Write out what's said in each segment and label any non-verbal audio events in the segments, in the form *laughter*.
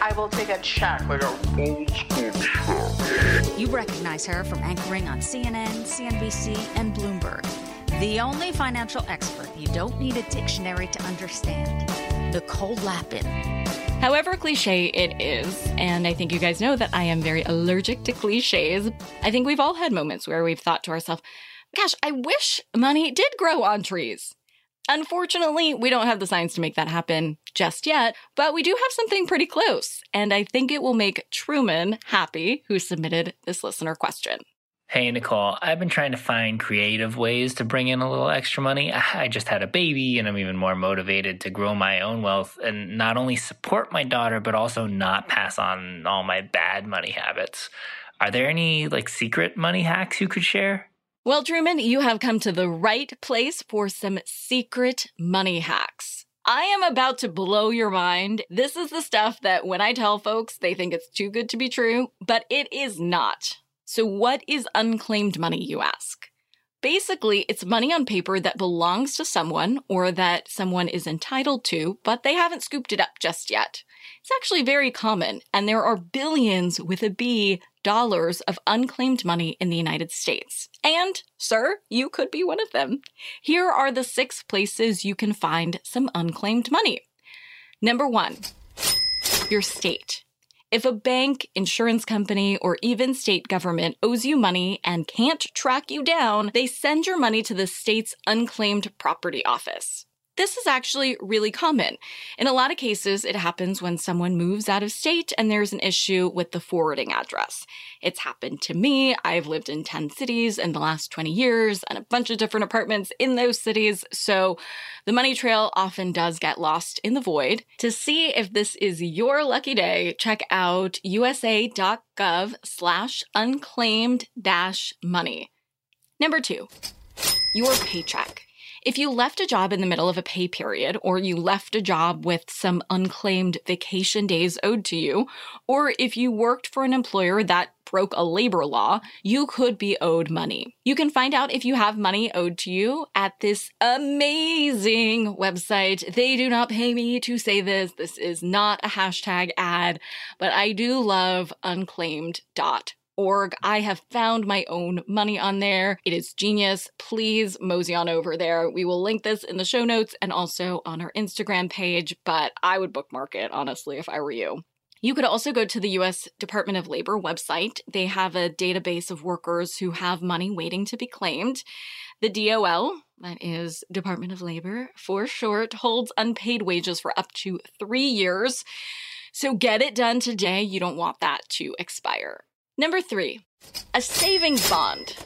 I will take a check. Like You recognize her from anchoring on CNN, CNBC, and Bloomberg. The only financial expert you don't need a dictionary to understand. Nicole Lapin. However cliche it is, and I think you guys know that I am very allergic to cliches, I think we've all had moments where we've thought to ourselves, gosh, I wish money did grow on trees. Unfortunately, we don't have the science to make that happen just yet, but we do have something pretty close, and I think it will make Truman happy who submitted this listener question. Hey, Nicole, I've been trying to find creative ways to bring in a little extra money. I just had a baby and I'm even more motivated to grow my own wealth and not only support my daughter, but also not pass on all my bad money habits. Are there any like secret money hacks you could share? Well, Truman, you have come to the right place for some secret money hacks. I am about to blow your mind. This is the stuff that when I tell folks, they think it's too good to be true, but it is not. So, what is unclaimed money, you ask? Basically, it's money on paper that belongs to someone or that someone is entitled to, but they haven't scooped it up just yet. It's actually very common, and there are billions with a B dollars of unclaimed money in the United States. And, sir, you could be one of them. Here are the six places you can find some unclaimed money. Number one, your state. If a bank, insurance company, or even state government owes you money and can't track you down, they send your money to the state's unclaimed property office. This is actually really common. In a lot of cases, it happens when someone moves out of state and there's an issue with the forwarding address. It's happened to me. I've lived in 10 cities in the last 20 years and a bunch of different apartments in those cities. So the money trail often does get lost in the void. To see if this is your lucky day, check out usa.gov slash unclaimed dash money. Number two, your paycheck. If you left a job in the middle of a pay period, or you left a job with some unclaimed vacation days owed to you, or if you worked for an employer that broke a labor law, you could be owed money. You can find out if you have money owed to you at this amazing website. They do not pay me to say this. This is not a hashtag ad, but I do love unclaimed.org org. I have found my own money on there. It is genius. Please mosey on over there. We will link this in the show notes and also on our Instagram page, but I would bookmark it, honestly, if I were you. You could also go to the US Department of Labor website. They have a database of workers who have money waiting to be claimed. The DOL, that is Department of Labor for short, holds unpaid wages for up to three years. So get it done today. You don't want that to expire. Number three, a savings bond.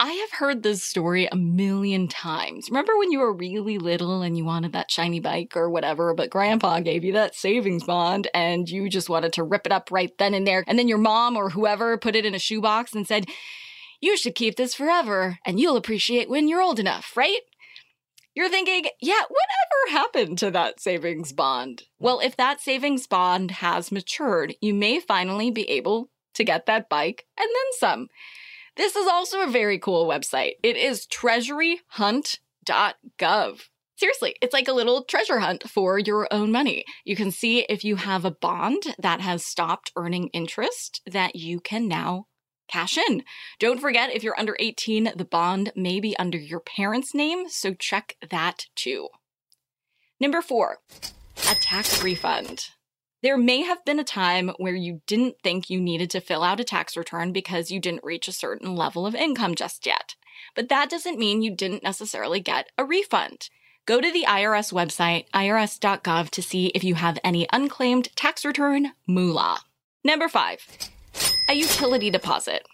I have heard this story a million times. Remember when you were really little and you wanted that shiny bike or whatever, but grandpa gave you that savings bond and you just wanted to rip it up right then and there. And then your mom or whoever put it in a shoebox and said, You should keep this forever and you'll appreciate when you're old enough, right? You're thinking, yeah, whatever happened to that savings bond? Well, if that savings bond has matured, you may finally be able to get that bike and then some. This is also a very cool website. It is treasuryhunt.gov. Seriously, it's like a little treasure hunt for your own money. You can see if you have a bond that has stopped earning interest that you can now cash in. Don't forget, if you're under 18, the bond may be under your parents' name, so check that too. Number four, a tax refund. There may have been a time where you didn't think you needed to fill out a tax return because you didn't reach a certain level of income just yet. but that doesn't mean you didn't necessarily get a refund. Go to the IRS website, irs.gov, to see if you have any unclaimed tax return moolah. Number five, a utility deposit.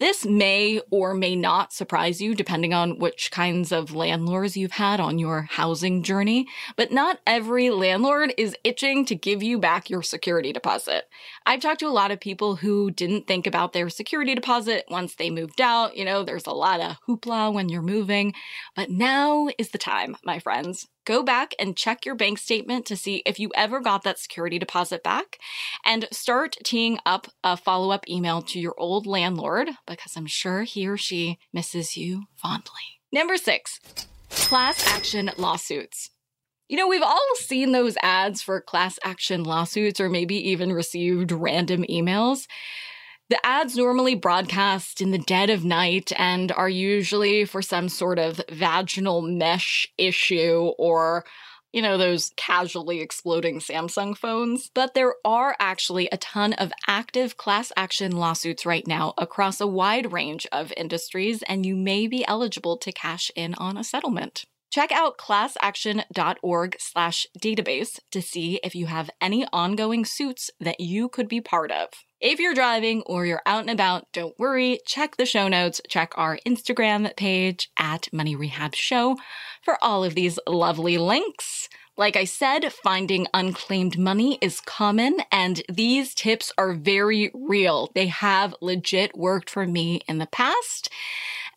This may or may not surprise you depending on which kinds of landlords you've had on your housing journey, but not every landlord is itching to give you back your security deposit. I've talked to a lot of people who didn't think about their security deposit once they moved out. You know, there's a lot of hoopla when you're moving, but now is the time, my friends go back and check your bank statement to see if you ever got that security deposit back and start teeing up a follow up email to your old landlord because I'm sure he or she misses you fondly. Number six, class action lawsuits. You know, we've all seen those ads for class action lawsuits or maybe even received random emails. The ads normally broadcast in the dead of night and are usually for some sort of vaginal mesh issue or you know, those casually exploding Samsung phones. But there are actually a ton of active class action lawsuits right now across a wide range of industries, and you may be eligible to cash in on a settlement. Check out classaction.org slash database to see if you have any ongoing suits that you could be part of. If you're driving or you're out and about, don't worry. Check the show notes. Check our Instagram page at Money Rehab Show for all of these lovely links. Like I said, finding unclaimed money is common, and these tips are very real. They have legit worked for me in the past.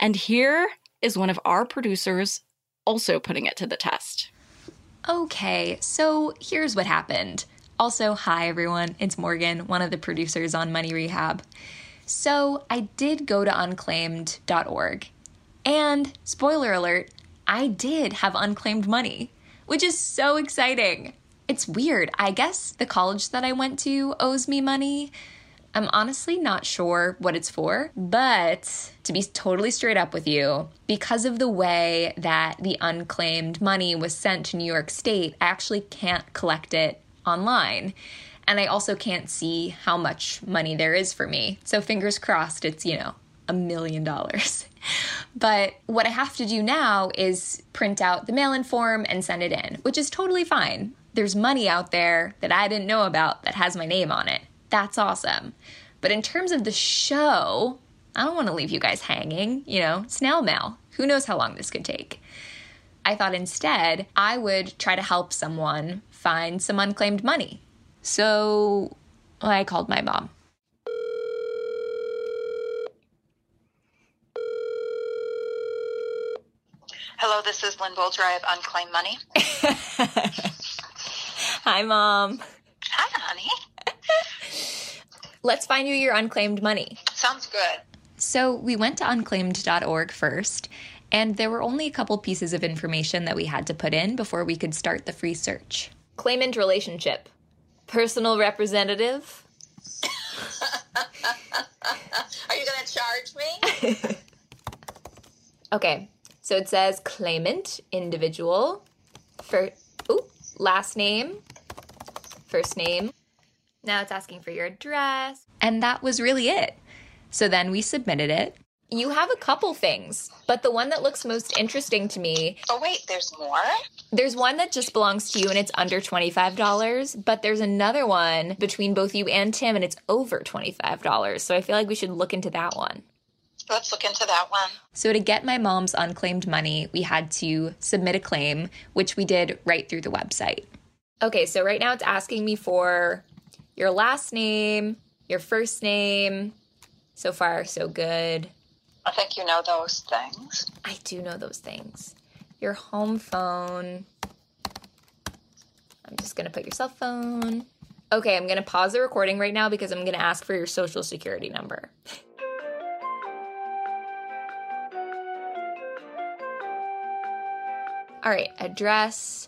And here is one of our producers also putting it to the test. Okay, so here's what happened. Also, hi everyone, it's Morgan, one of the producers on Money Rehab. So, I did go to unclaimed.org, and spoiler alert, I did have unclaimed money, which is so exciting. It's weird. I guess the college that I went to owes me money, I'm honestly not sure what it's for, but to be totally straight up with you, because of the way that the unclaimed money was sent to New York State, I actually can't collect it online. And I also can't see how much money there is for me. So fingers crossed it's, you know, a million dollars. *laughs* But what I have to do now is print out the mail in form and send it in, which is totally fine. There's money out there that I didn't know about that has my name on it. That's awesome. But in terms of the show, I don't want to leave you guys hanging, you know, snail mail. Who knows how long this could take? I thought instead I would try to help someone find some unclaimed money. So I called my mom. Hello, this is Lynn Bolger. I have unclaimed money. *laughs* Hi, mom. Hi, honey. Let's find you your unclaimed money. Sounds good. So we went to unclaimed.org first, and there were only a couple pieces of information that we had to put in before we could start the free search. Claimant relationship, personal representative. Are you going to charge me? *laughs* Okay, so it says claimant, individual, for ooh, last name, first name. Now it's asking for your address. And that was really it. So then we submitted it. You have a couple things, but the one that looks most interesting to me, oh, wait, there's more? there's one that just belongs to you and it's under $25, but there's another one between both you and Tim and it's over $25. So I feel like we should look into that one. Let's look into that one. So, to get my mom's unclaimed money, we had to submit a claim, which we did right through the website. Okay, so right now it's asking me for your last name, your first name. So far, so good. I think you know those things. I do know those things. Your home phone. I'm just gonna put your cell phone. Okay, I'm gonna pause the recording right now because I'm gonna ask for your social security number. All right, address.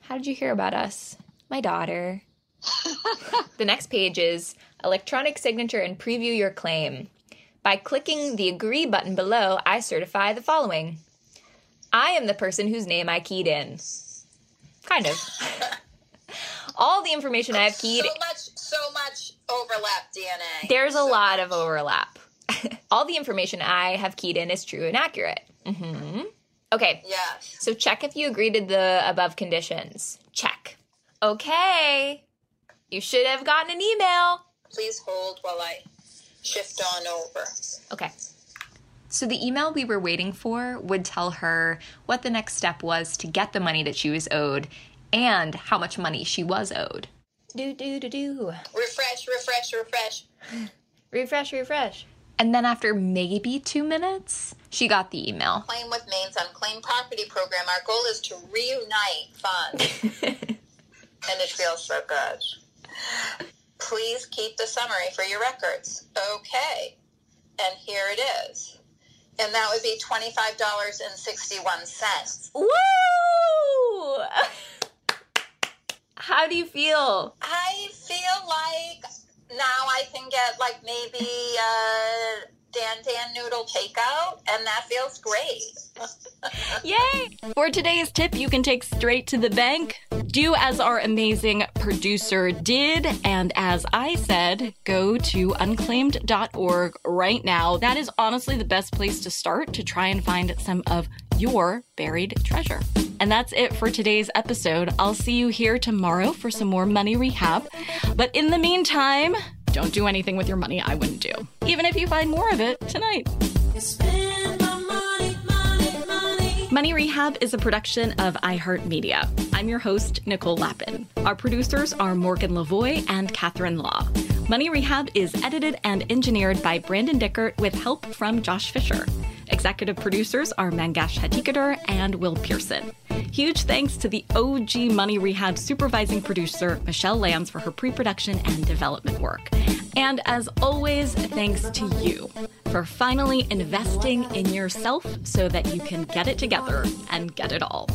How did you hear about us? My daughter. *laughs* the next page is electronic signature and preview your claim. By clicking the agree button below, I certify the following. I am the person whose name I keyed in. Kind of. *laughs* All the information I have keyed. So much, so much overlap DNA. There's a lot of overlap. *laughs* All the information I have keyed in is true and accurate. Mm-hmm. Okay, Yes. so check if you agree to the above conditions. Check. Okay. You should have gotten an email. Please hold while I shift on over. Okay. So the email we were waiting for would tell her what the next step was to get the money that she was owed and how much money she was owed. Do do do do. Refresh, refresh, refresh. *sighs* Refresh, refresh. And then after maybe 2 minutes, she got the email. Claim with Maine's Unclaimed Property Program. Our goal is to reunite funds. *laughs* and it feels so good. Please keep the summary for your records. Okay. And here it is. And that would be $25.61. Woo! *laughs* How do you feel? I feel like now I can get like maybe uh, Dan Dan Noodle takeout, and that feels great. *laughs* Yay! For today's tip, you can take straight to the bank. Do as our amazing producer did, and as I said, go to unclaimed.org right now. That is honestly the best place to start to try and find some of your buried treasure. And that's it for today's episode. I'll see you here tomorrow for some more money rehab. But in the meantime, don't do anything with your money I wouldn't do, even if you find more of it tonight. Money Rehab is a production of iHeartMedia. I'm your host, Nicole Lapin. Our producers are Morgan Lavoie and Catherine Law. Money Rehab is edited and engineered by Brandon Dickert with help from Josh Fisher. Executive producers are Mangesh Hattikudur and Will Pearson. Huge thanks to the OG Money Rehab supervising producer, Michelle Lambs, for her pre production and development work. And as always, thanks to you for finally investing in yourself so that you can get it together and get it all.